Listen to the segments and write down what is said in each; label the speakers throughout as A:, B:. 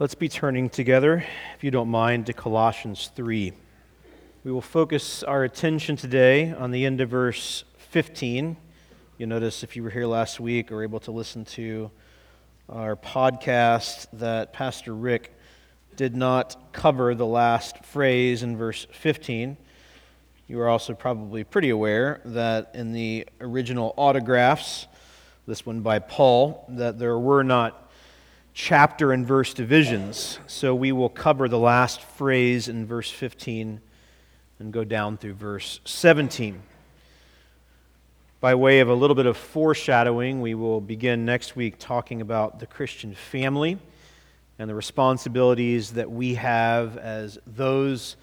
A: Let's be turning together, if you don't mind, to Colossians 3. We will focus our attention today on the end of verse 15. You'll notice if you were here last week or able to listen to our podcast that Pastor Rick did not cover the last phrase in verse 15. You are also probably pretty aware that in the original autographs, this one by Paul, that there were not chapter and verse divisions. So we will cover the last phrase in verse 15 and go down through verse 17. By way of a little bit of foreshadowing, we will begin next week talking about the Christian family and the responsibilities that we have as those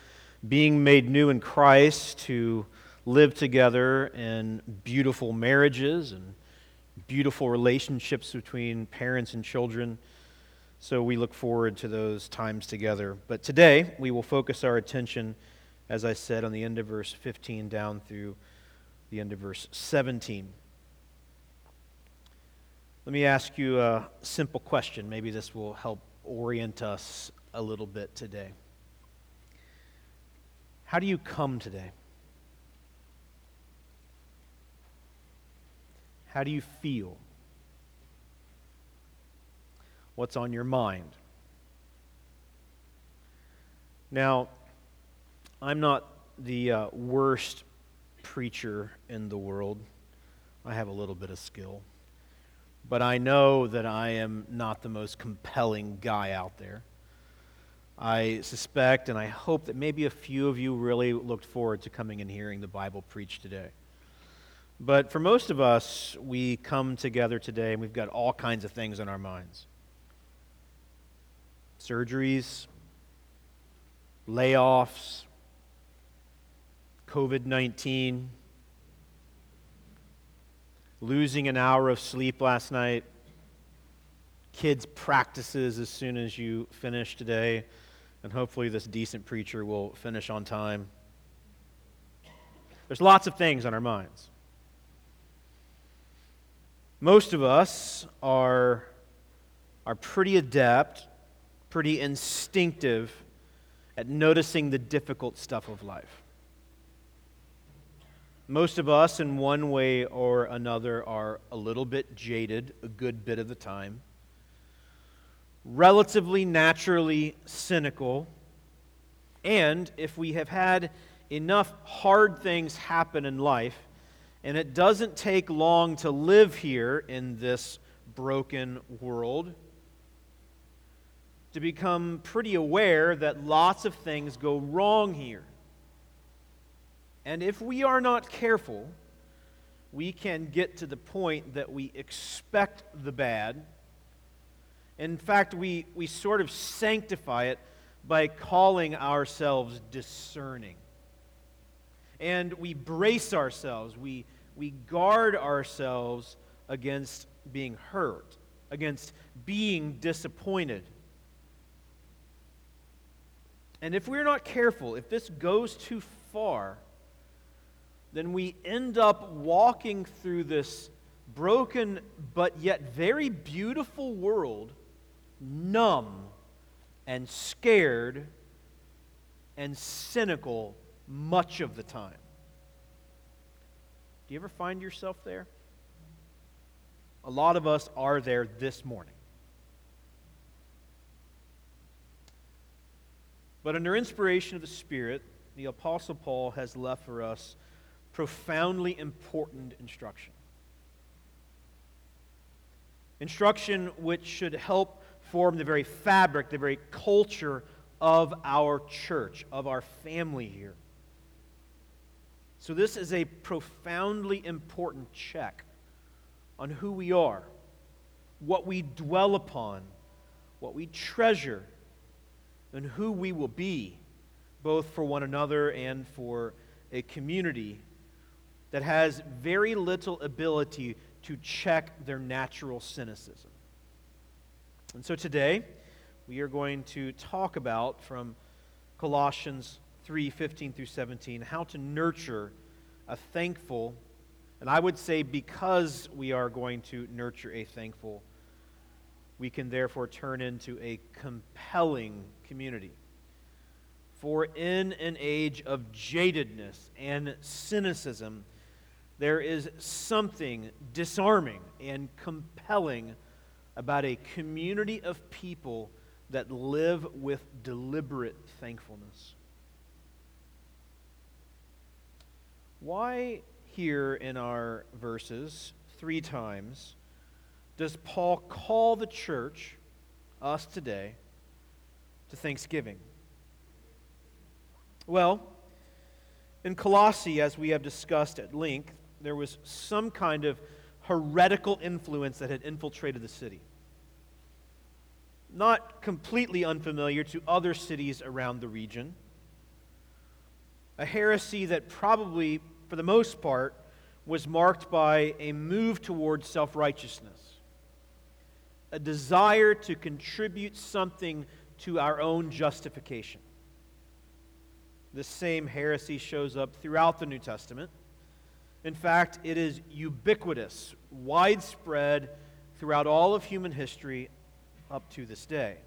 A: being made new in Christ to live together in beautiful marriages and beautiful relationships between parents and children so we look forward to those times together. But today, we will focus our attention, as I said, on the end of verse 15 down through the end of verse 17. Let me ask you a simple question. Maybe this will help orient us a little bit today. How do you come today? How do you feel? What's on your mind. Now, I'm not the uh, worst preacher in the world. I have a little bit of skill. But I know that I am not the most compelling guy out there. I suspect and I hope that maybe a few of you really looked forward to coming and hearing the Bible preached today. But for most of us, we come together today and we've got all kinds of things on our minds surgeries, layoffs, COVID 19, losing an hour of sleep last night, kids' practices as soon as you finish today, and hopefully this decent preacher will finish on time. There's lots of things on our minds. Most of us are, are pretty adept pretty instinctive at noticing the difficult stuff of life. Most of us, in one way or another, are a little bit jaded a good bit of the time, relatively naturally cynical, and if we have had enough hard things happen in life, and it doesn't take long to live here in this broken world, to become pretty aware that lots of things go wrong here. And if we are not careful, we can get to the point that we expect the bad. In fact, we, we sort of sanctify it by calling ourselves discerning. And we brace ourselves, we, we guard ourselves against being hurt, against being disappointed. And if we're not careful, if this goes too far, then we end up walking through this broken but yet very beautiful world, numb and scared and cynical much of the time. Do you ever find yourself there? A lot of us are there this morning. But under inspiration of the Spirit, the Apostle Paul has left for us profoundly important instruction. Instruction which should help form the very fabric, the very culture of our church, of our family here. So, this is a profoundly important check on who we are, what we dwell upon, what we treasure, and who we will be, both for one another and for a community that has very little ability to check their natural cynicism. And so today, we are going to talk about from Colossians 3 15 through 17 how to nurture a thankful, and I would say because we are going to nurture a thankful we can therefore turn into a compelling community. For in an age of jadedness and cynicism, there is something disarming and compelling about a community of people that live with deliberate thankfulness. Why, here in our verses, three times, does Paul call the church, us today, to thanksgiving? Well, in Colossae, as we have discussed at length, there was some kind of heretical influence that had infiltrated the city. Not completely unfamiliar to other cities around the region. A heresy that probably, for the most part, was marked by a move towards self righteousness a desire to contribute something to our own justification. This same heresy shows up throughout the New Testament. In fact, it is ubiquitous, widespread throughout all of human history up to this day.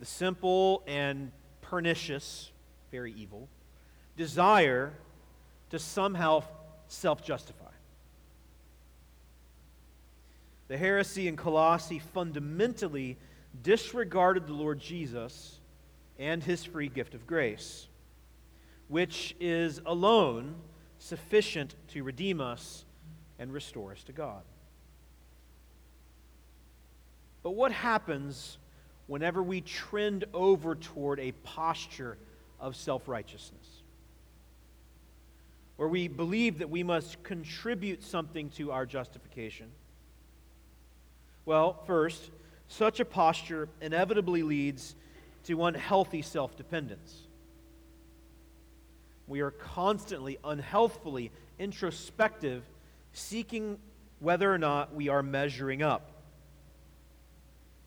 A: The simple and pernicious, very evil, desire to somehow self justify. The heresy in Colossae fundamentally disregarded the Lord Jesus and his free gift of grace, which is alone sufficient to redeem us and restore us to God. But what happens whenever we trend over toward a posture of self righteousness? Where we believe that we must contribute something to our justification well, first, such a posture inevitably leads to unhealthy self dependence. We are constantly, unhealthfully introspective, seeking whether or not we are measuring up.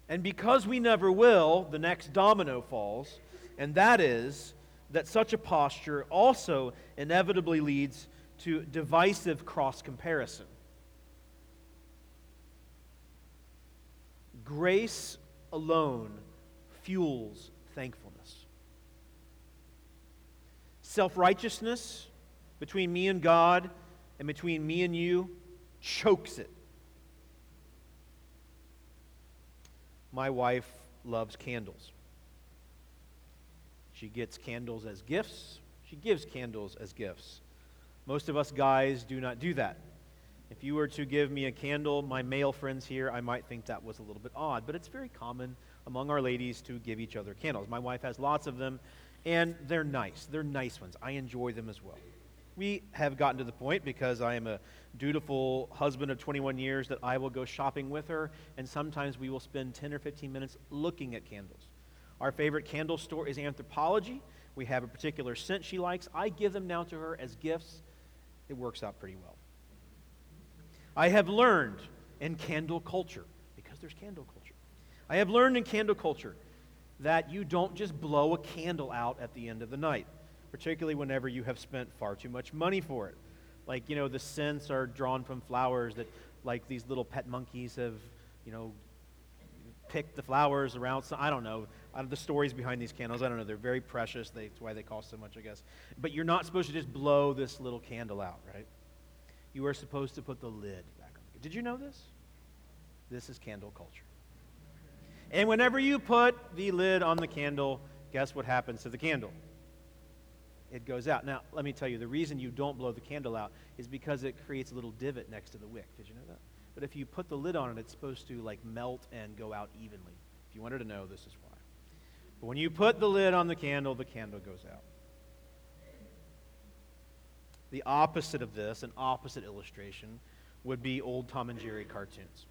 A: And because we never will, the next domino falls, and that is that such a posture also inevitably leads to divisive cross comparison. Grace alone fuels thankfulness. Self righteousness between me and God and between me and you chokes it. My wife loves candles. She gets candles as gifts, she gives candles as gifts. Most of us guys do not do that. If you were to give me a candle, my male friends here, I might think that was a little bit odd, but it's very common among our ladies to give each other candles. My wife has lots of them, and they're nice. They're nice ones. I enjoy them as well. We have gotten to the point because I am a dutiful husband of 21 years that I will go shopping with her, and sometimes we will spend 10 or 15 minutes looking at candles. Our favorite candle store is Anthropologie. We have a particular scent she likes. I give them now to her as gifts. It works out pretty well. I have learned in candle culture, because there's candle culture, I have learned in candle culture that you don't just blow a candle out at the end of the night, particularly whenever you have spent far too much money for it. Like, you know, the scents are drawn from flowers that, like, these little pet monkeys have, you know, picked the flowers around. So, I don't know. The stories behind these candles, I don't know. They're very precious. They, that's why they cost so much, I guess. But you're not supposed to just blow this little candle out, right? You are supposed to put the lid back on. Did you know this? This is candle culture. And whenever you put the lid on the candle, guess what happens to the candle? It goes out. Now, let me tell you, the reason you don't blow the candle out is because it creates a little divot next to the wick. Did you know that? But if you put the lid on it, it's supposed to like melt and go out evenly. If you wanted to know, this is why. But when you put the lid on the candle, the candle goes out. The opposite of this, an opposite illustration, would be old Tom and Jerry cartoons.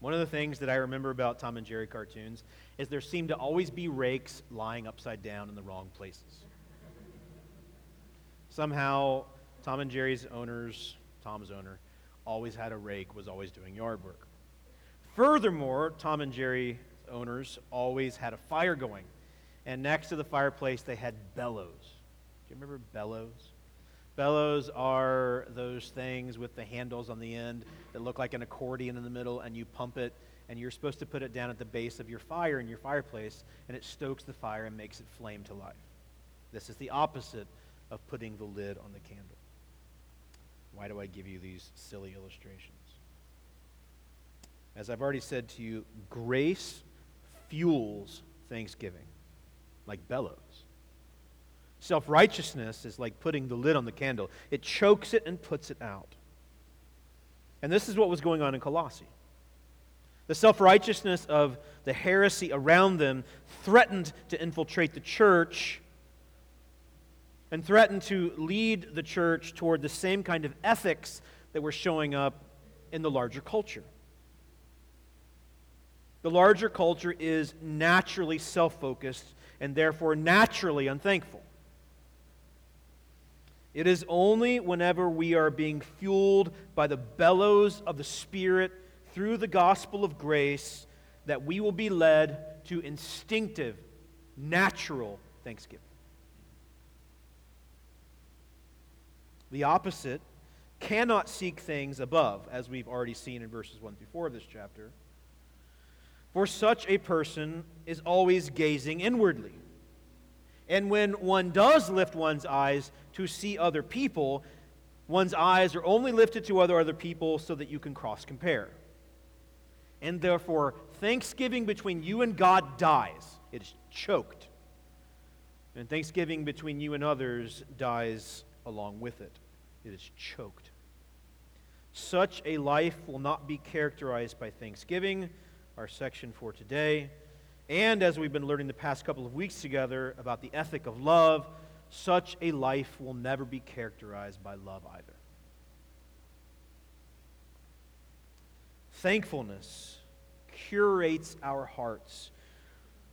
A: One of the things that I remember about Tom and Jerry cartoons is there seemed to always be rakes lying upside down in the wrong places. Somehow, Tom and Jerry's owners, Tom's owner, always had a rake, was always doing yard work. Furthermore, Tom and Jerry owners always had a fire going. And next to the fireplace, they had bellows. Do you remember bellows? Bellows are those things with the handles on the end that look like an accordion in the middle, and you pump it, and you're supposed to put it down at the base of your fire in your fireplace, and it stokes the fire and makes it flame to life. This is the opposite of putting the lid on the candle. Why do I give you these silly illustrations? As I've already said to you, grace fuels thanksgiving, like bellows. Self righteousness is like putting the lid on the candle, it chokes it and puts it out. And this is what was going on in Colossae. The self righteousness of the heresy around them threatened to infiltrate the church and threatened to lead the church toward the same kind of ethics that were showing up in the larger culture. The larger culture is naturally self focused and therefore naturally unthankful. It is only whenever we are being fueled by the bellows of the Spirit through the gospel of grace that we will be led to instinctive, natural thanksgiving. The opposite cannot seek things above, as we've already seen in verses 1 through 4 of this chapter. For such a person is always gazing inwardly and when one does lift one's eyes to see other people, one's eyes are only lifted to other other people so that you can cross compare. And therefore, thanksgiving between you and God dies. It is choked. And thanksgiving between you and others dies along with it. It is choked. Such a life will not be characterized by thanksgiving, our section for today. And as we've been learning the past couple of weeks together about the ethic of love, such a life will never be characterized by love either. Thankfulness curates our hearts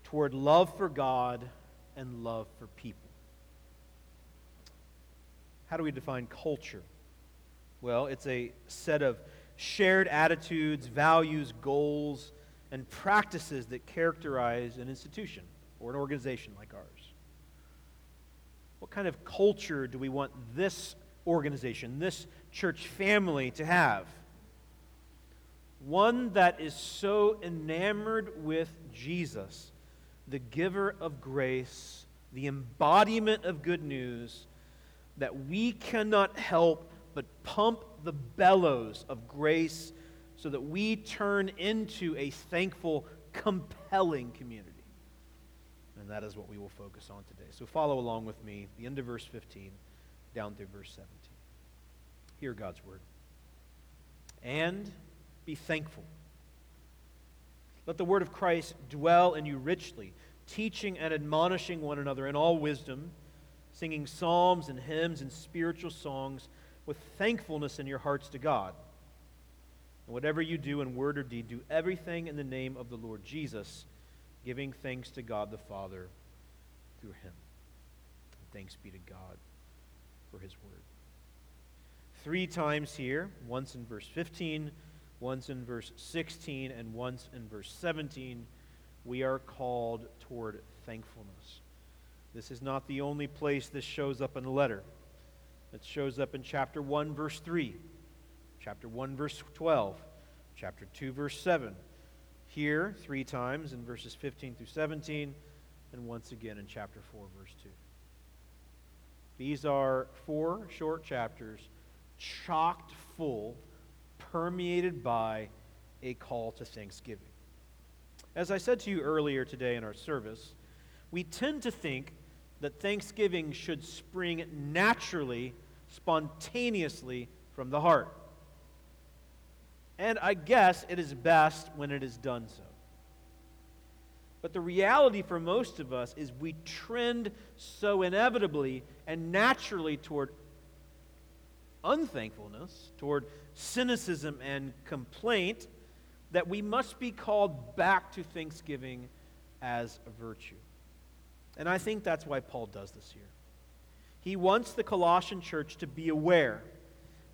A: toward love for God and love for people. How do we define culture? Well, it's a set of shared attitudes, values, goals, and practices that characterize an institution or an organization like ours. What kind of culture do we want this organization, this church family to have? One that is so enamored with Jesus, the giver of grace, the embodiment of good news, that we cannot help but pump the bellows of grace so that we turn into a thankful, compelling community. And that is what we will focus on today. So follow along with me, the end of verse 15 down through verse 17. Hear God's word. And be thankful. Let the word of Christ dwell in you richly, teaching and admonishing one another in all wisdom, singing psalms and hymns and spiritual songs with thankfulness in your hearts to God. And whatever you do in word or deed, do everything in the name of the Lord Jesus, giving thanks to God the Father through him. And thanks be to God for his word. Three times here, once in verse 15, once in verse 16, and once in verse 17, we are called toward thankfulness. This is not the only place this shows up in the letter. It shows up in chapter 1, verse 3 chapter 1, verse 12, chapter 2, verse 7. Here, three times in verses 15 through 17, and once again in chapter 4, verse 2. These are four short chapters chocked full, permeated by a call to thanksgiving. As I said to you earlier today in our service, we tend to think that thanksgiving should spring naturally, spontaneously from the heart and I guess it is best when it is done so. But the reality for most of us is we trend so inevitably and naturally toward unthankfulness, toward cynicism and complaint, that we must be called back to thanksgiving as a virtue. And I think that's why Paul does this here. He wants the Colossian church to be aware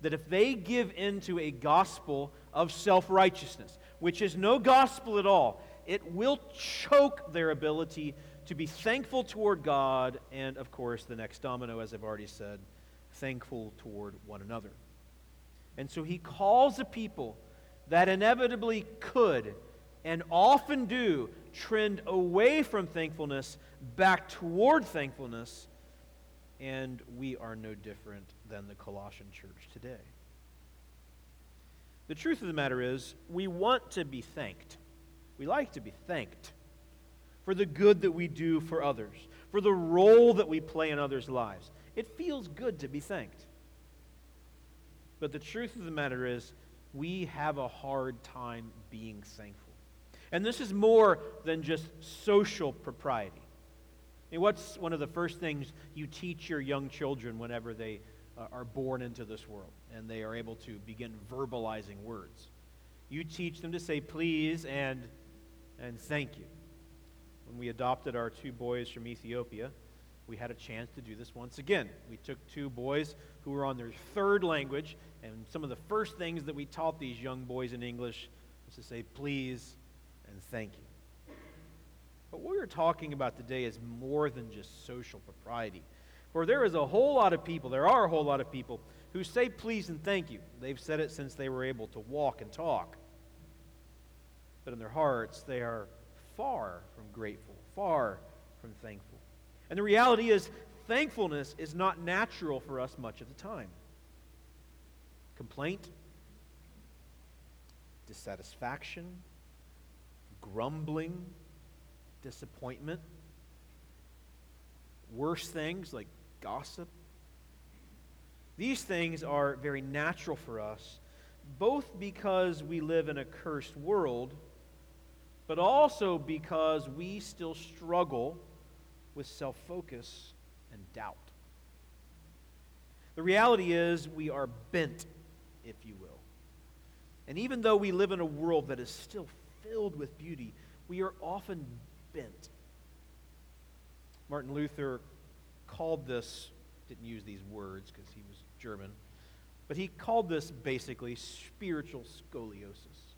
A: that if they give into a gospel of self righteousness, which is no gospel at all, it will choke their ability to be thankful toward God and, of course, the next domino, as I've already said, thankful toward one another. And so he calls a people that inevitably could and often do trend away from thankfulness back toward thankfulness, and we are no different than the Colossian church today. The truth of the matter is, we want to be thanked. We like to be thanked for the good that we do for others, for the role that we play in others' lives. It feels good to be thanked. But the truth of the matter is, we have a hard time being thankful. And this is more than just social propriety. What's one of the first things you teach your young children whenever they uh, are born into this world and they are able to begin verbalizing words? You teach them to say please and, and thank you. When we adopted our two boys from Ethiopia, we had a chance to do this once again. We took two boys who were on their third language, and some of the first things that we taught these young boys in English was to say please and thank you. But what we're talking about today is more than just social propriety. For there is a whole lot of people, there are a whole lot of people who say please and thank you. They've said it since they were able to walk and talk. But in their hearts, they are far from grateful, far from thankful. And the reality is, thankfulness is not natural for us much of the time. Complaint, dissatisfaction, grumbling, disappointment, worse things like gossip. These things are very natural for us, both because we live in a cursed world, but also because we still struggle with self focus and doubt. The reality is, we are bent, if you will. And even though we live in a world that is still filled with beauty, we are often bent. Martin Luther called this, didn't use these words because he was German, but he called this basically spiritual scoliosis.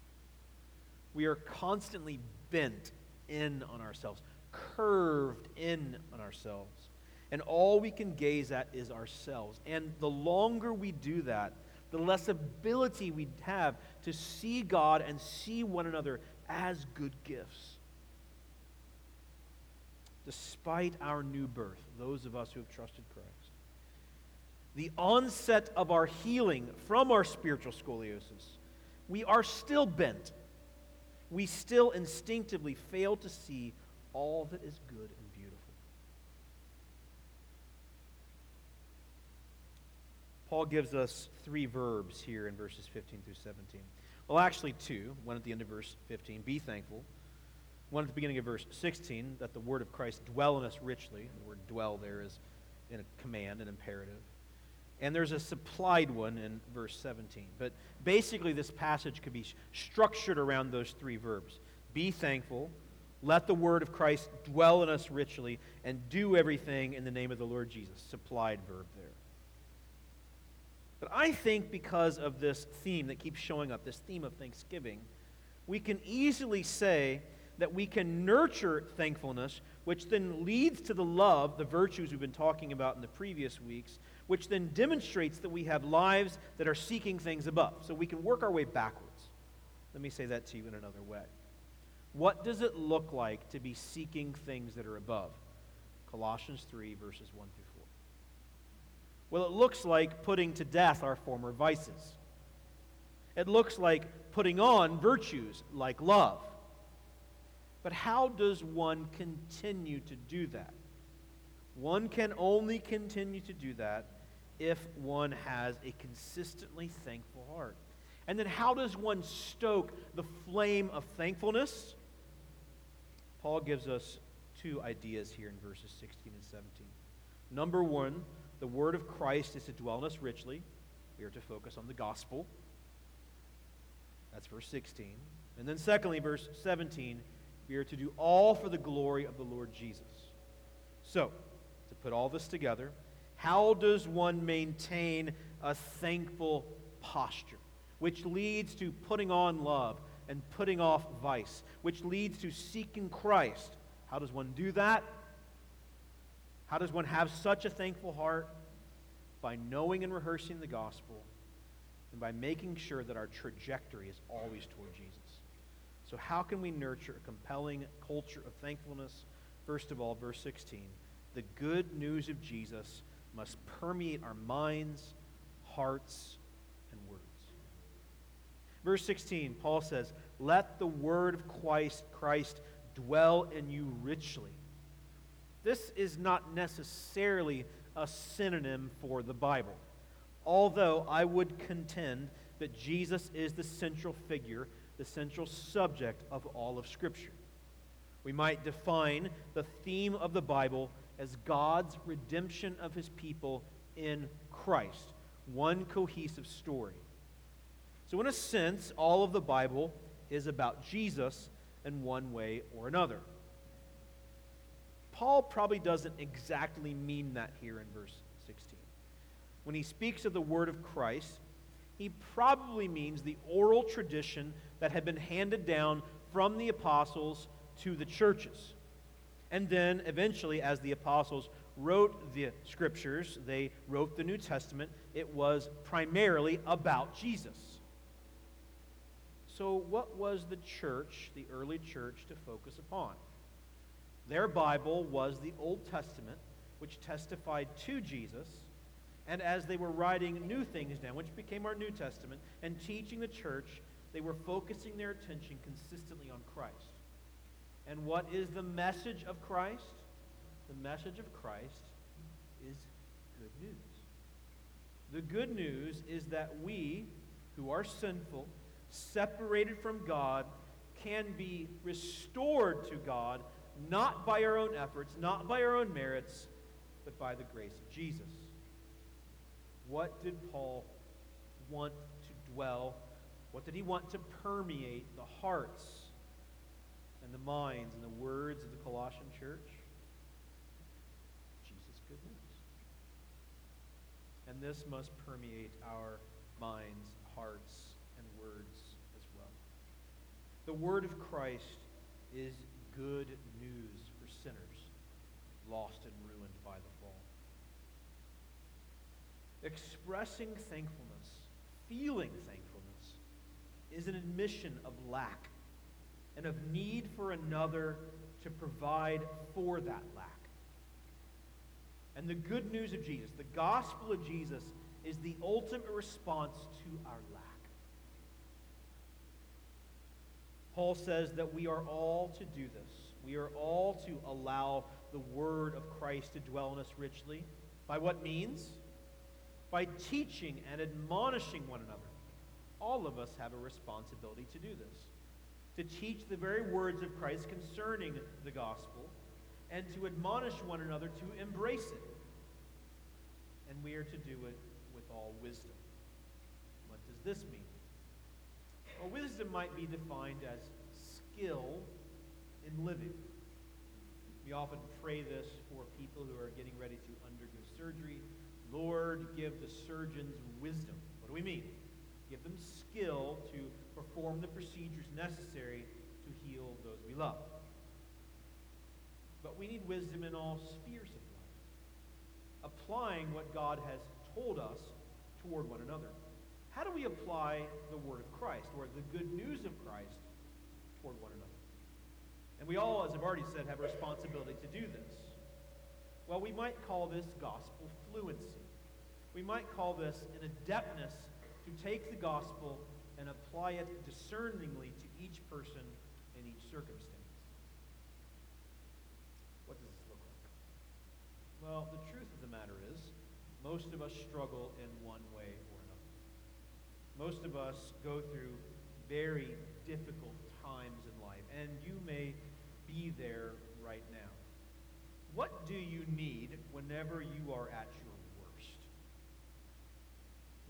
A: We are constantly bent in on ourselves, curved in on ourselves. And all we can gaze at is ourselves. And the longer we do that, the less ability we have to see God and see one another as good gifts. Despite our new birth, those of us who have trusted Christ, the onset of our healing from our spiritual scoliosis, we are still bent. We still instinctively fail to see all that is good and beautiful. Paul gives us three verbs here in verses 15 through 17. Well, actually, two. One at the end of verse 15, be thankful. One at the beginning of verse 16, that the word of Christ dwell in us richly. The word dwell there is in a command, an imperative. And there's a supplied one in verse 17. But basically, this passage could be structured around those three verbs be thankful, let the word of Christ dwell in us richly, and do everything in the name of the Lord Jesus. Supplied verb there. But I think because of this theme that keeps showing up, this theme of thanksgiving, we can easily say that we can nurture thankfulness, which then leads to the love, the virtues we've been talking about in the previous weeks, which then demonstrates that we have lives that are seeking things above. So we can work our way backwards. Let me say that to you in another way. What does it look like to be seeking things that are above? Colossians 3, verses 1 through 4. Well, it looks like putting to death our former vices. It looks like putting on virtues like love. But how does one continue to do that? One can only continue to do that if one has a consistently thankful heart. And then, how does one stoke the flame of thankfulness? Paul gives us two ideas here in verses 16 and 17. Number one, the word of Christ is to dwell in us richly. We are to focus on the gospel. That's verse 16. And then, secondly, verse 17, we are to do all for the glory of the Lord Jesus. So, to put all this together, how does one maintain a thankful posture, which leads to putting on love and putting off vice, which leads to seeking Christ? How does one do that? How does one have such a thankful heart? by knowing and rehearsing the gospel and by making sure that our trajectory is always toward Jesus. So, how can we nurture a compelling culture of thankfulness? First of all, verse 16 the good news of Jesus must permeate our minds, hearts, and words. Verse 16, Paul says, Let the word of Christ, Christ dwell in you richly. This is not necessarily a synonym for the Bible, although I would contend that Jesus is the central figure, the central subject of all of Scripture. We might define the theme of the Bible as God's redemption of his people in Christ, one cohesive story. So, in a sense, all of the Bible is about Jesus in one way or another. Paul probably doesn't exactly mean that here in verse 16. When he speaks of the word of Christ, he probably means the oral tradition that had been handed down from the apostles to the churches. And then eventually, as the apostles wrote the scriptures, they wrote the New Testament, it was primarily about Jesus. So, what was the church, the early church, to focus upon? Their Bible was the Old Testament, which testified to Jesus. And as they were writing new things down, which became our New Testament, and teaching the church, they were focusing their attention consistently on Christ. And what is the message of Christ? The message of Christ is good news. The good news is that we, who are sinful, separated from God, can be restored to God, not by our own efforts, not by our own merits, but by the grace of Jesus. What did Paul want to dwell? What did he want to permeate the hearts and the minds and the words of the Colossian church? Jesus' good news. And this must permeate our minds, hearts, and words as well. The word of Christ is good news for sinners lost and ruined by the fall. Expressing thankfulness, feeling thankfulness, is an admission of lack and of need for another to provide for that lack. And the good news of Jesus, the gospel of Jesus, is the ultimate response to our lack. Paul says that we are all to do this. We are all to allow the word of Christ to dwell in us richly. By what means? By teaching and admonishing one another. All of us have a responsibility to do this to teach the very words of Christ concerning the gospel, and to admonish one another to embrace it. And we are to do it with all wisdom. What does this mean? Well, wisdom might be defined as skill in living. We often pray this for people who are getting ready to undergo surgery. Lord, give the surgeons wisdom. What do we mean? Give them skill to perform the procedures necessary to heal those we love. But we need wisdom in all spheres of life, applying what God has told us toward one another. How do we apply the word of Christ, or the good news of Christ, toward one another? And we all, as I've already said, have a responsibility to do this. Well, we might call this gospel fluency. We might call this an adeptness to take the gospel and apply it discerningly to each person in each circumstance. What does this look like? Well, the truth of the matter is, most of us struggle in one way or another. Most of us go through very difficult times in life, and you may be there right now. What do you need whenever you are at your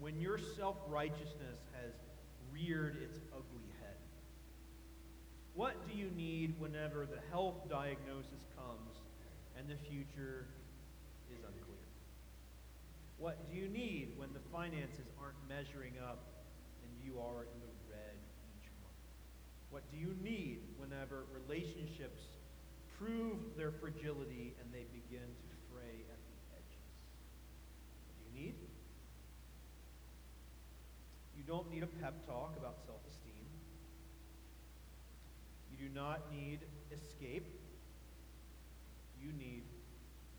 A: when your self righteousness has reared its ugly head? What do you need whenever the health diagnosis comes and the future is unclear? What do you need when the finances aren't measuring up and you are in the red each month? What do you need whenever relationships prove their fragility and they begin to fray at the edges? What do you need? You don't need a pep talk about self esteem. You do not need escape. You need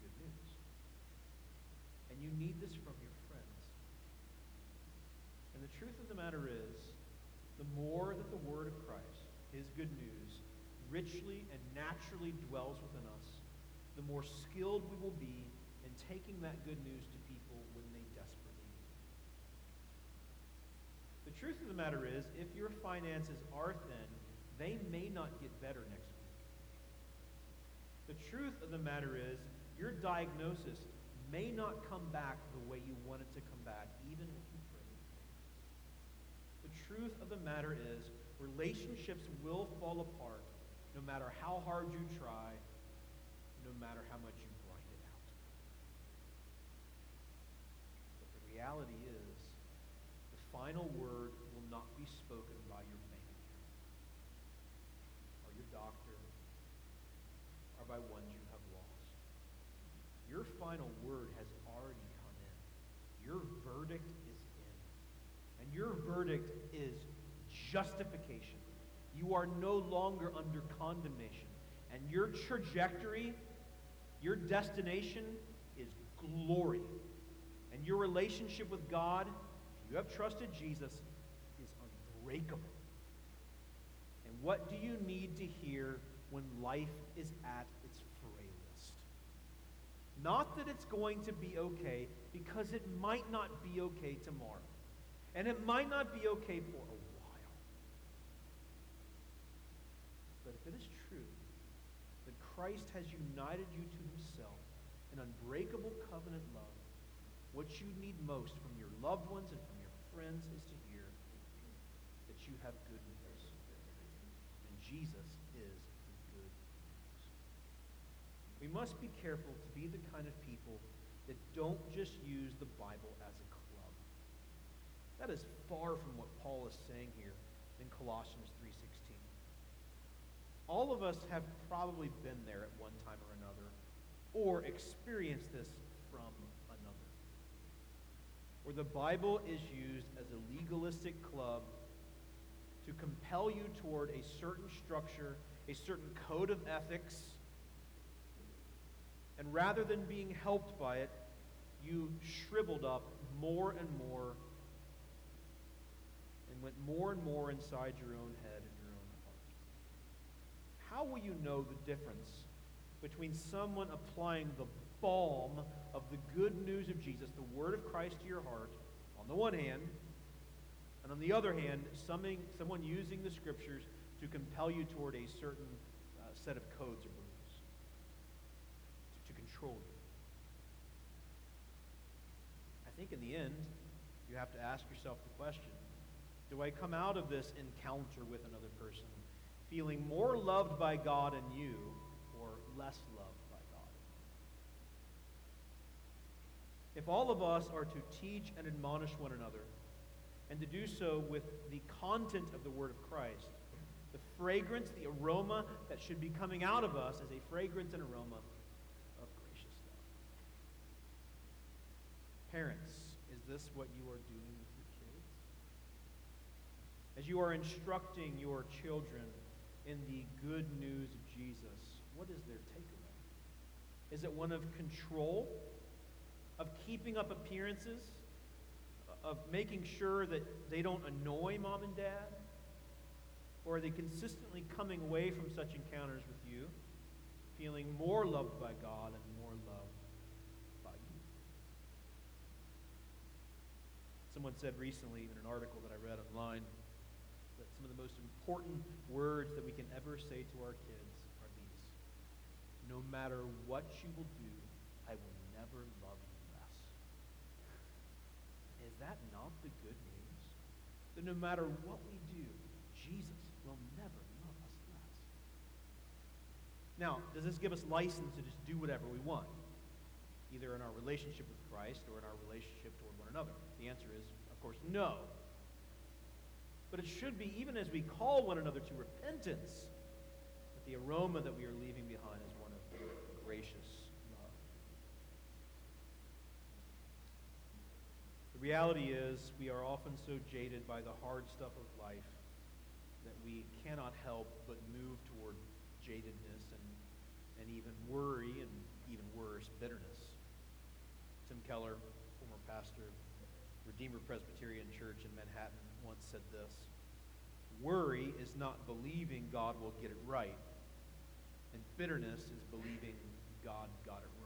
A: good news. And you need this from your friends. And the truth of the matter is, the more that the word of Christ, his good news, richly and naturally dwells within us, the more skilled we will be in taking that good news to people when they desperately need it. The truth of the matter is, if your finances are thin, they may not get better next week. The truth of the matter is, your diagnosis may not come back the way you want it to come back, even if you pray fast. The truth of the matter is, relationships will fall apart no matter how hard you try, no matter how much you grind it out. But the reality is, final word will not be spoken by your bank account, or your doctor, or by ones you have lost. Your final word has already come in. Your verdict is in. And your verdict is justification. You are no longer under condemnation. And your trajectory, your destination is glory. And your relationship with God, you have trusted Jesus, is unbreakable. And what do you need to hear when life is at its frailest? Not that it's going to be okay, because it might not be okay tomorrow. And it might not be okay for a while. But if it is true that Christ has united you to himself in unbreakable covenant love, what you need most from your loved ones and friends is to hear that you have good news. And Jesus is the good news. We must be careful to be the kind of people that don't just use the Bible as a club. That is far from what Paul is saying here in Colossians 3:16. All of us have probably been there at one time or another, or experienced this. Where the Bible is used as a legalistic club to compel you toward a certain structure, a certain code of ethics, and rather than being helped by it, you shriveled up more and more and went more and more inside your own head and your own heart. how will you know the difference between someone applying the balm of the good news of Jesus, the word of Christ to your heart, on the one hand, and on the other hand, someone using the scriptures to compel you toward a certain uh, set of codes or beliefs, to, to control you? I think in the end, you have to ask yourself the question Do I come out of this encounter with another person feeling more loved by God and you or less loved by God and you. If all of us are to teach and admonish one another, and to do so with the content of the Word of Christ, the fragrance, the aroma that should be coming out of us is a fragrance and aroma of gracious love. Parents, is this what you are doing with your kids? As you are instructing your children in the good news of Jesus, what is their takeaway? Is it one of control, of keeping up appearances, of making sure that they don't annoy mom and dad? Or are they consistently coming away from such encounters with you, feeling more loved by God and more loved by you? Someone said recently in an article that I read online that some of the most important words that we can ever say to our kids are these No matter what you will do, I will never love you less. Is that not the good news? That no matter what we do, Jesus will never love us less. Now, does this give us license to just do whatever we want? Either in our relationship with Christ or in our relationship toward one another? The answer is, of course, no. But it should be, even as we call one another to repentance, that the aroma that we are leaving behind is one of gracious love. The reality is, we are often so jaded by the hard stuff of life that we cannot help but move toward jadedness and, and even worry and even worse, bitterness. Tim Keller, former pastor of Redeemer Presbyterian Church in Manhattan, once said this Worry is not believing God will get it right, and bitterness is believing God got it wrong.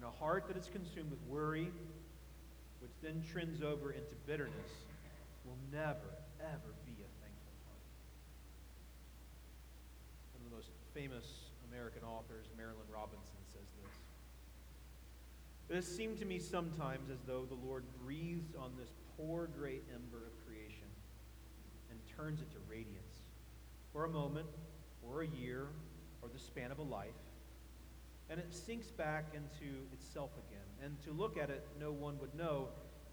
A: And a heart that is consumed with worry, which then trends over into bitterness, will never, ever be a thankful heart. One of the most famous American authors, Marilynne Robinson, says this. It has seemed to me sometimes as though the Lord breathes on this poor gray ember of creation and turns it to radiance for a moment, or a year, or the span of a life and it sinks back into itself again. And to look at it, no one would know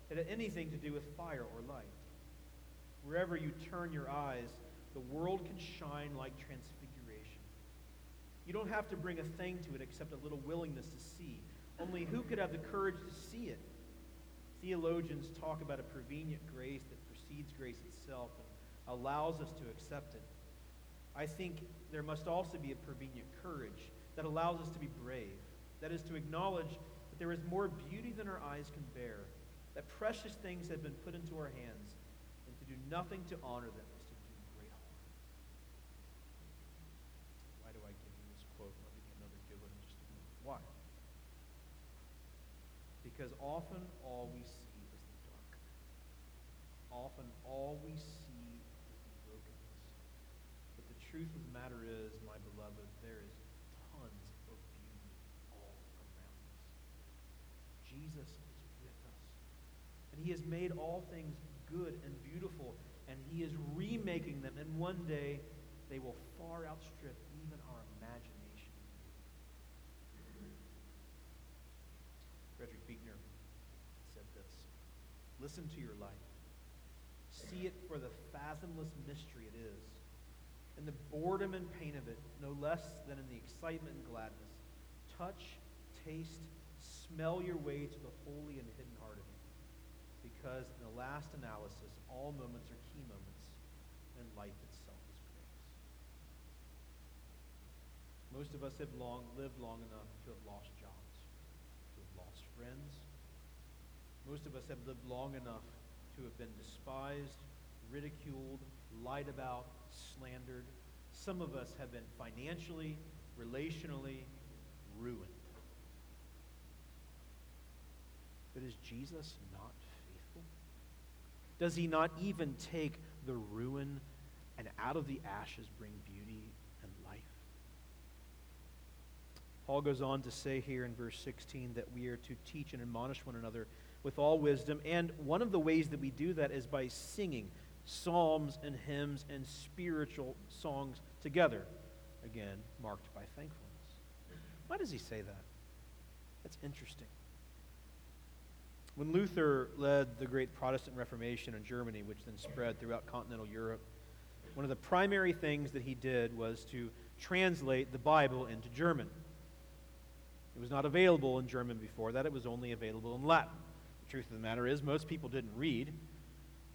A: it had anything to do with fire or light. Wherever you turn your eyes, the world can shine like transfiguration. You don't have to bring a thing to it except a little willingness to see. Only who could have the courage to see it? Theologians talk about a prevenient grace that precedes grace itself and allows us to accept it. I think there must also be a prevenient courage that allows us to be brave. That is to acknowledge that there is more beauty than our eyes can bear, that precious things have been put into our hands, and to do nothing to honor them is to do great harm. Why do I give you this quote? I'll give you another good one in just a minute. Why? Because often all we see is the dark. Often all we see is the brokenness. But the truth of the matter is, my beloved, there is Jesus is with us. And he has made all things good and beautiful, and he is remaking them. And one day, they will far outstrip even our imagination. Frederick Buechner said this Listen to your life. See it for the fathomless mystery it is, and the boredom and pain of it, no less than in the excitement and gladness. Touch, taste, smell your way to the holy and hidden heart of. Because in the last analysis, all moments are key moments, and life itself is grace. Most of us have long, lived long enough to have lost jobs, to have lost friends. Most of us have lived long enough to have been despised, ridiculed, lied about, slandered. Some of us have been financially, relationally ruined. But is Jesus not? Does he not even take the ruin and out of the ashes bring beauty and life? Paul goes on to say here in verse 16 that we are to teach and admonish one another with all wisdom. And one of the ways that we do that is by singing psalms and hymns and spiritual songs together. Again, marked by thankfulness. Why does he say that? That's interesting. When Luther led the great Protestant Reformation in Germany, which then spread throughout continental Europe, one of the primary things that he did was to translate the Bible into German. It was not available in German before that, it was only available in Latin. The truth of the matter is, most people didn't read.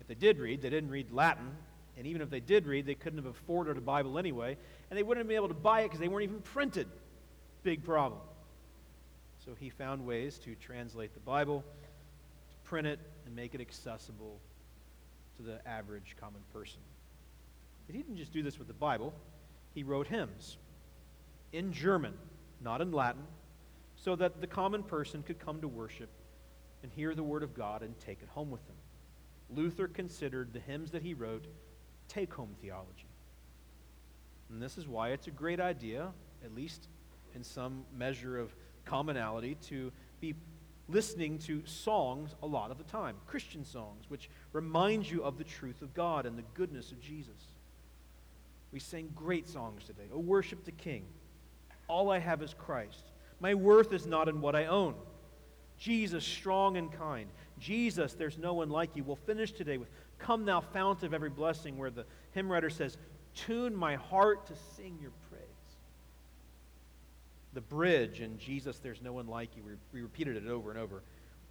A: If they did read, they didn't read Latin. And even if they did read, they couldn't have afforded a Bible anyway. And they wouldn't have been able to buy it because they weren't even printed. Big problem. So he found ways to translate the Bible print it and make it accessible to the average common person. But he didn't just do this with the Bible, he wrote hymns in German, not in Latin, so that the common person could come to worship and hear the Word of God and take it home with them. Luther considered the hymns that he wrote take home theology. And this is why it's a great idea, at least in some measure of commonality, to be listening to songs a lot of the time, Christian songs, which remind you of the truth of God and the goodness of Jesus. We sang great songs today. Oh, worship the King. All I have is Christ. My worth is not in what I own. Jesus, strong and kind. Jesus, there's no one like you. We'll finish today with Come, thou fount of every blessing, where the hymn writer says, Tune my heart to sing your praise. The bridge and Jesus, there's no one like you. We, we repeated it over and over.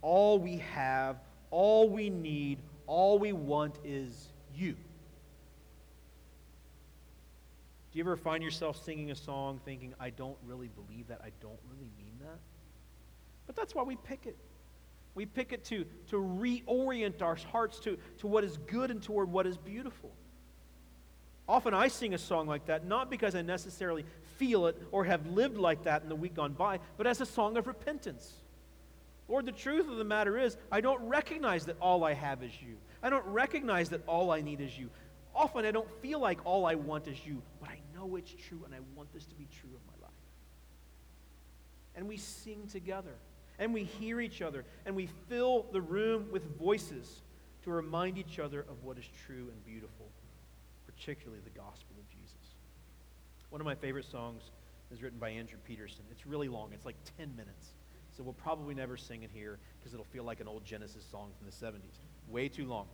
A: All we have, all we need, all we want is you. Do you ever find yourself singing a song thinking, I don't really believe that, I don't really mean that? But that's why we pick it. We pick it to, to reorient our hearts to, to what is good and toward what is beautiful. Often I sing a song like that, not because I necessarily feel it or have lived like that in the week gone by, but as a song of repentance. Lord, the truth of the matter is, I don't recognize that all I have is you. I don't recognize that all I need is you. Often I don't feel like all I want is you, but I know it's true and I want this to be true of my life. And we sing together and we hear each other and we fill the room with voices to remind each other of what is true and beautiful, particularly the gospel. One of my favorite songs is written by Andrew Peterson. It's really long, it's like 10 minutes. So we'll probably never sing it here because it'll feel like an old Genesis song from the 70s. Way too long.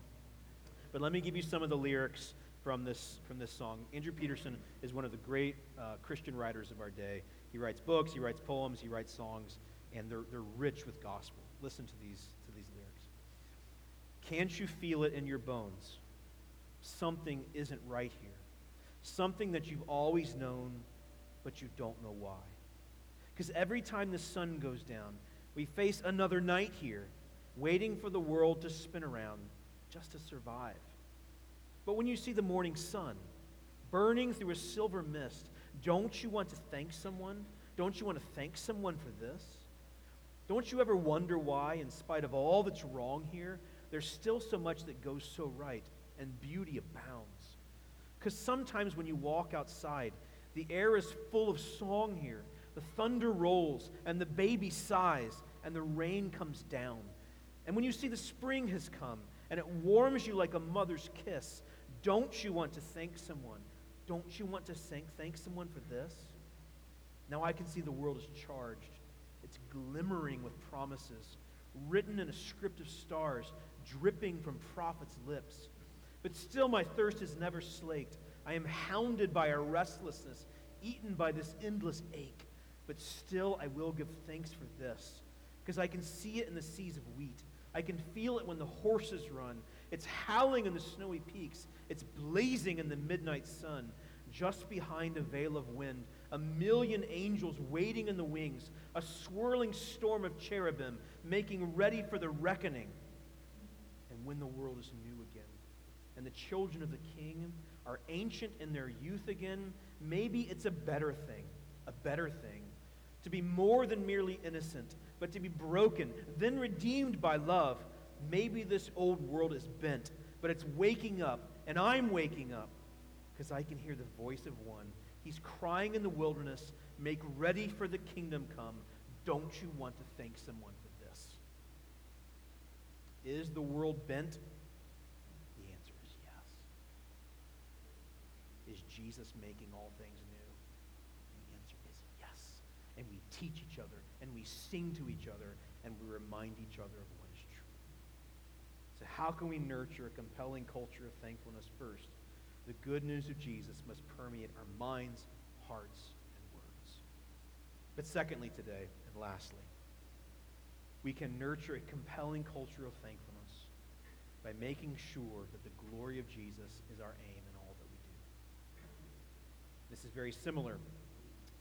A: But let me give you some of the lyrics from this, from this song. Andrew Peterson is one of the great uh, Christian writers of our day. He writes books, he writes poems, he writes songs, and they're, they're rich with gospel. Listen to these, to these lyrics. Can't you feel it in your bones? Something isn't right here. Something that you've always known, but you don't know why. Because every time the sun goes down, we face another night here, waiting for the world to spin around just to survive. But when you see the morning sun burning through a silver mist, don't you want to thank someone? Don't you want to thank someone for this? Don't you ever wonder why, in spite of all that's wrong here, there's still so much that goes so right and beauty abounds? Because sometimes when you walk outside, the air is full of song here. The thunder rolls, and the baby sighs, and the rain comes down. And when you see the spring has come, and it warms you like a mother's kiss, don't you want to thank someone? Don't you want to thank, thank someone for this? Now I can see the world is charged. It's glimmering with promises, written in a script of stars, dripping from prophets' lips. But still, my thirst is never slaked. I am hounded by a restlessness, eaten by this endless ache. But still, I will give thanks for this, because I can see it in the seas of wheat. I can feel it when the horses run. It's howling in the snowy peaks. It's blazing in the midnight sun. Just behind a veil of wind, a million angels waiting in the wings, a swirling storm of cherubim making ready for the reckoning. And when the world is new again, and the children of the king are ancient in their youth again, maybe it's a better thing, a better thing, to be more than merely innocent but to be broken, then redeemed by love. Maybe this old world is bent, but it's waking up, and I'm waking up because I can hear the voice of one. He's crying in the wilderness, Make ready for the kingdom come. Don't you want to thank someone for this? Is the world bent? The answer is yes. Is Jesus making all things new? The answer is yes. And we teach each other and we sing to each other and we remind each other of what is true. So, how can we nurture a compelling culture of thankfulness first? The good news of Jesus must permeate our minds, hearts, and words. But secondly, today, and lastly, we can nurture a compelling culture of thankfulness by making sure that the glory of Jesus is our aim in all that we do. This is very similar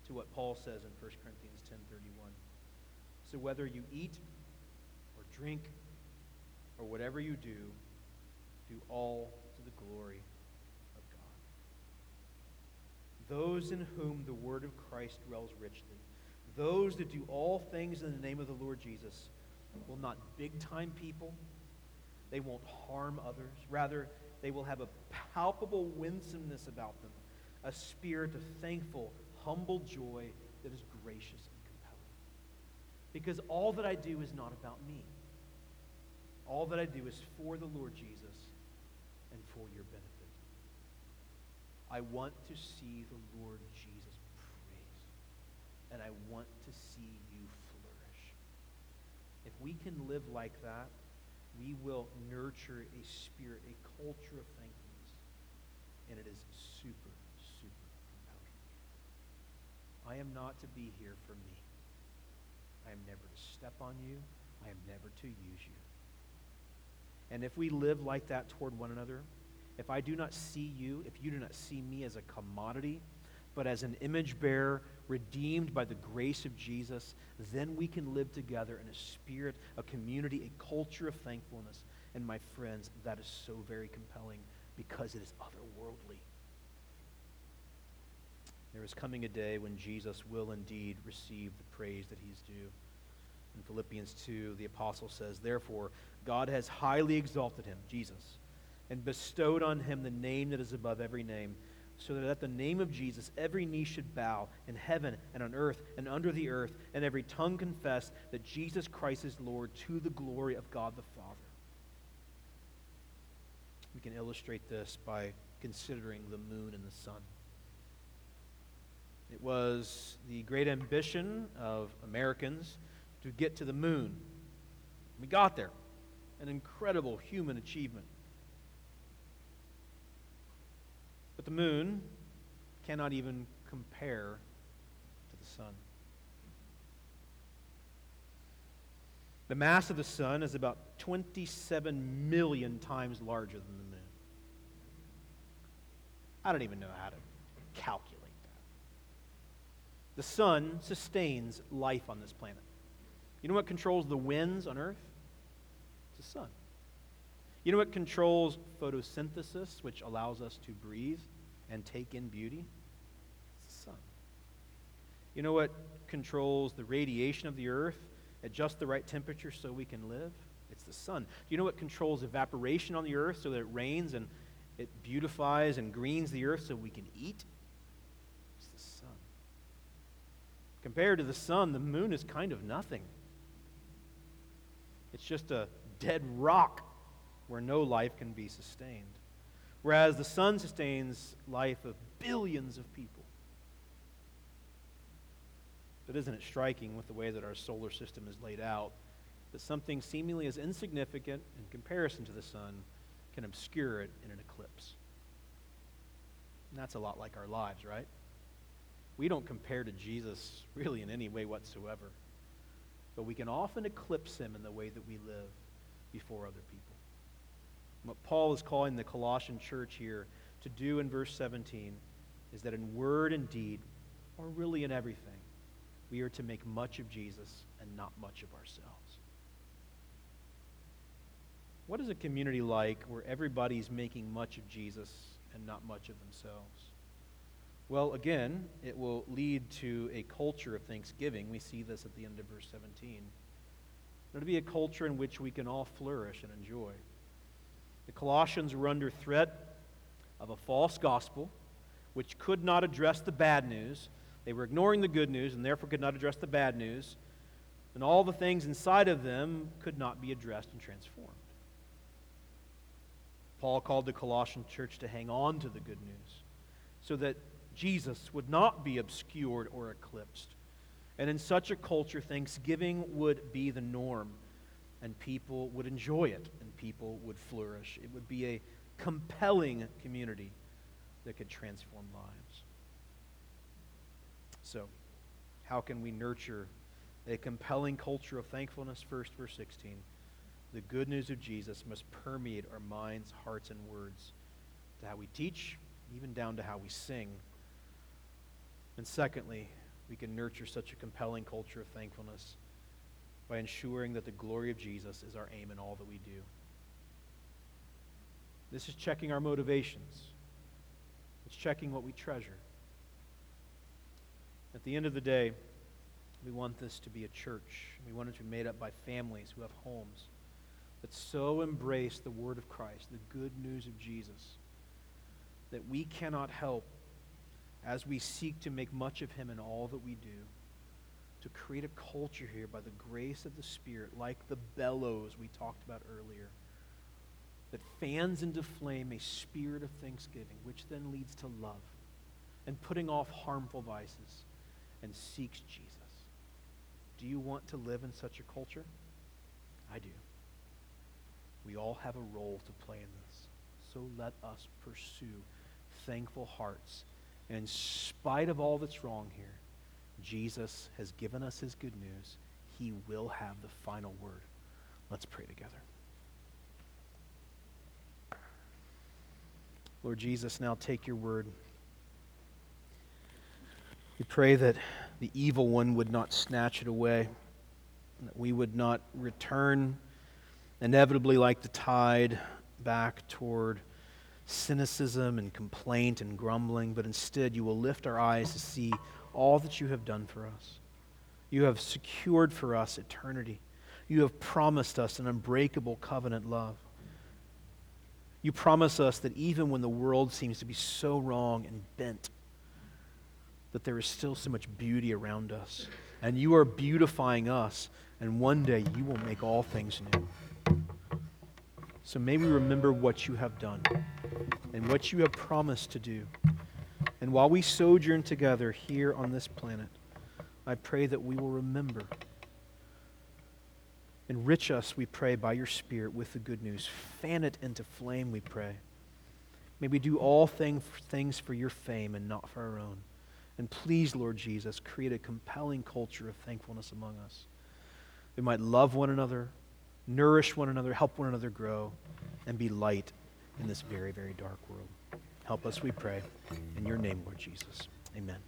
A: to what Paul says in 1 Corinthians 10:31. So whether you eat or drink or whatever you do, do all to the glory of God. Those in whom the word of Christ dwells richly, those that do all things in the name of the Lord Jesus, will not big time people. They won't harm others. Rather, they will have a palpable winsomeness about them, a spirit of thankful, humble joy that is gracious and compelling. because all that I do is not about me. All that I do is for the Lord Jesus and for your benefit. I want to see the Lord Jesus praised, and I want to see you flourish. If we can live like that, we will nurture a spirit, a culture of thankfulness, and it is super. I am not to be here for me. I am never to step on you. I am never to use you. And if we live like that toward one another, if I do not see you, if you do not see me as a commodity, but as an image bearer redeemed by the grace of Jesus, then we can live together in a spirit, a community, a culture of thankfulness. And my friends, that is so very compelling because it is otherworldly. There is coming a day when Jesus will indeed receive the praise that he's due. In Philippians 2, the apostle says, Therefore, God has highly exalted him, Jesus, and bestowed on him the name that is above every name so that at the name of Jesus every knee should bow in heaven and on earth and under the earth, and every tongue confess that Jesus Christ is Lord to the glory of God the Father. We can illustrate this by considering the moon and the sun. It was the great ambition of Americans to get to the moon. We got there. An incredible human achievement. But the moon cannot even compare to the sun. The mass of the sun is about 27 million times larger than the moon. I don't even know how to calculate. The sun sustains life on this planet. You know what controls the winds on Earth? It's the sun. You know what controls photosynthesis, which allows us to breathe and take in beauty? It's the sun. You know what controls the radiation of the earth at just the right temperature so we can live? It's the sun. Do you know what controls evaporation on the earth so that it rains and it beautifies and greens the earth so we can eat? It's the sun. Compared to the sun, the moon is kind of nothing. It's just a dead rock where no life can be sustained. Whereas the sun sustains life of billions of people. But isn't it striking with the way that our solar system is laid out that something seemingly as insignificant in comparison to the sun can obscure it in an eclipse? And that's a lot like our lives, right? We don't compare to Jesus really in any way whatsoever. But we can often eclipse him in the way that we live before other people. What Paul is calling the Colossian church here to do in verse 17 is that in word and deed, or really in everything, we are to make much of Jesus and not much of ourselves. What is a community like where everybody's making much of Jesus and not much of themselves? Well, again, it will lead to a culture of thanksgiving. We see this at the end of verse 17. It'll be a culture in which we can all flourish and enjoy. The Colossians were under threat of a false gospel which could not address the bad news. They were ignoring the good news and therefore could not address the bad news. And all the things inside of them could not be addressed and transformed. Paul called the Colossian church to hang on to the good news so that Jesus would not be obscured or eclipsed. And in such a culture, thanksgiving would be the norm and people would enjoy it and people would flourish. It would be a compelling community that could transform lives. So, how can we nurture a compelling culture of thankfulness? First, verse 16. The good news of Jesus must permeate our minds, hearts, and words to how we teach, even down to how we sing. And secondly, we can nurture such a compelling culture of thankfulness by ensuring that the glory of Jesus is our aim in all that we do. This is checking our motivations, it's checking what we treasure. At the end of the day, we want this to be a church. We want it to be made up by families who have homes that so embrace the word of Christ, the good news of Jesus, that we cannot help as we seek to make much of him in all that we do to create a culture here by the grace of the Spirit, like the bellows we talked about earlier, that fans into flame a spirit of thanksgiving, which then leads to love and putting off harmful vices and seeks Jesus. Do you want to live in such a culture? I do. We all have a role to play in this. So let us pursue thankful hearts. In spite of all that's wrong here, Jesus has given us his good news, he will have the final word. Let's pray together. Lord Jesus, now take your word. We pray that the evil one would not snatch it away, that we would not return inevitably like the tide back toward cynicism and complaint and grumbling, but instead you will lift our eyes to see all that you have done for us. You have secured for us eternity. You have promised us an unbreakable covenant love. You promise us that even when the world seems to be so wrong and bent, that there is still so much beauty around us. And you are beautifying us, and one day you will make all things new. So may we remember what you have done and what you have promised to do. And while we sojourn together here on this planet, I pray that we will remember Enrich us, we pray, by your Spirit with the good news. Fan it into flame, we pray. May we do all thing, things for your fame and not for our own. And please, Lord Jesus, create a compelling culture of thankfulness among us. We might love one another, nourish one another, help one another grow, and be light in this very, very dark world. Help us, we pray. In your name, Lord Jesus. Amen.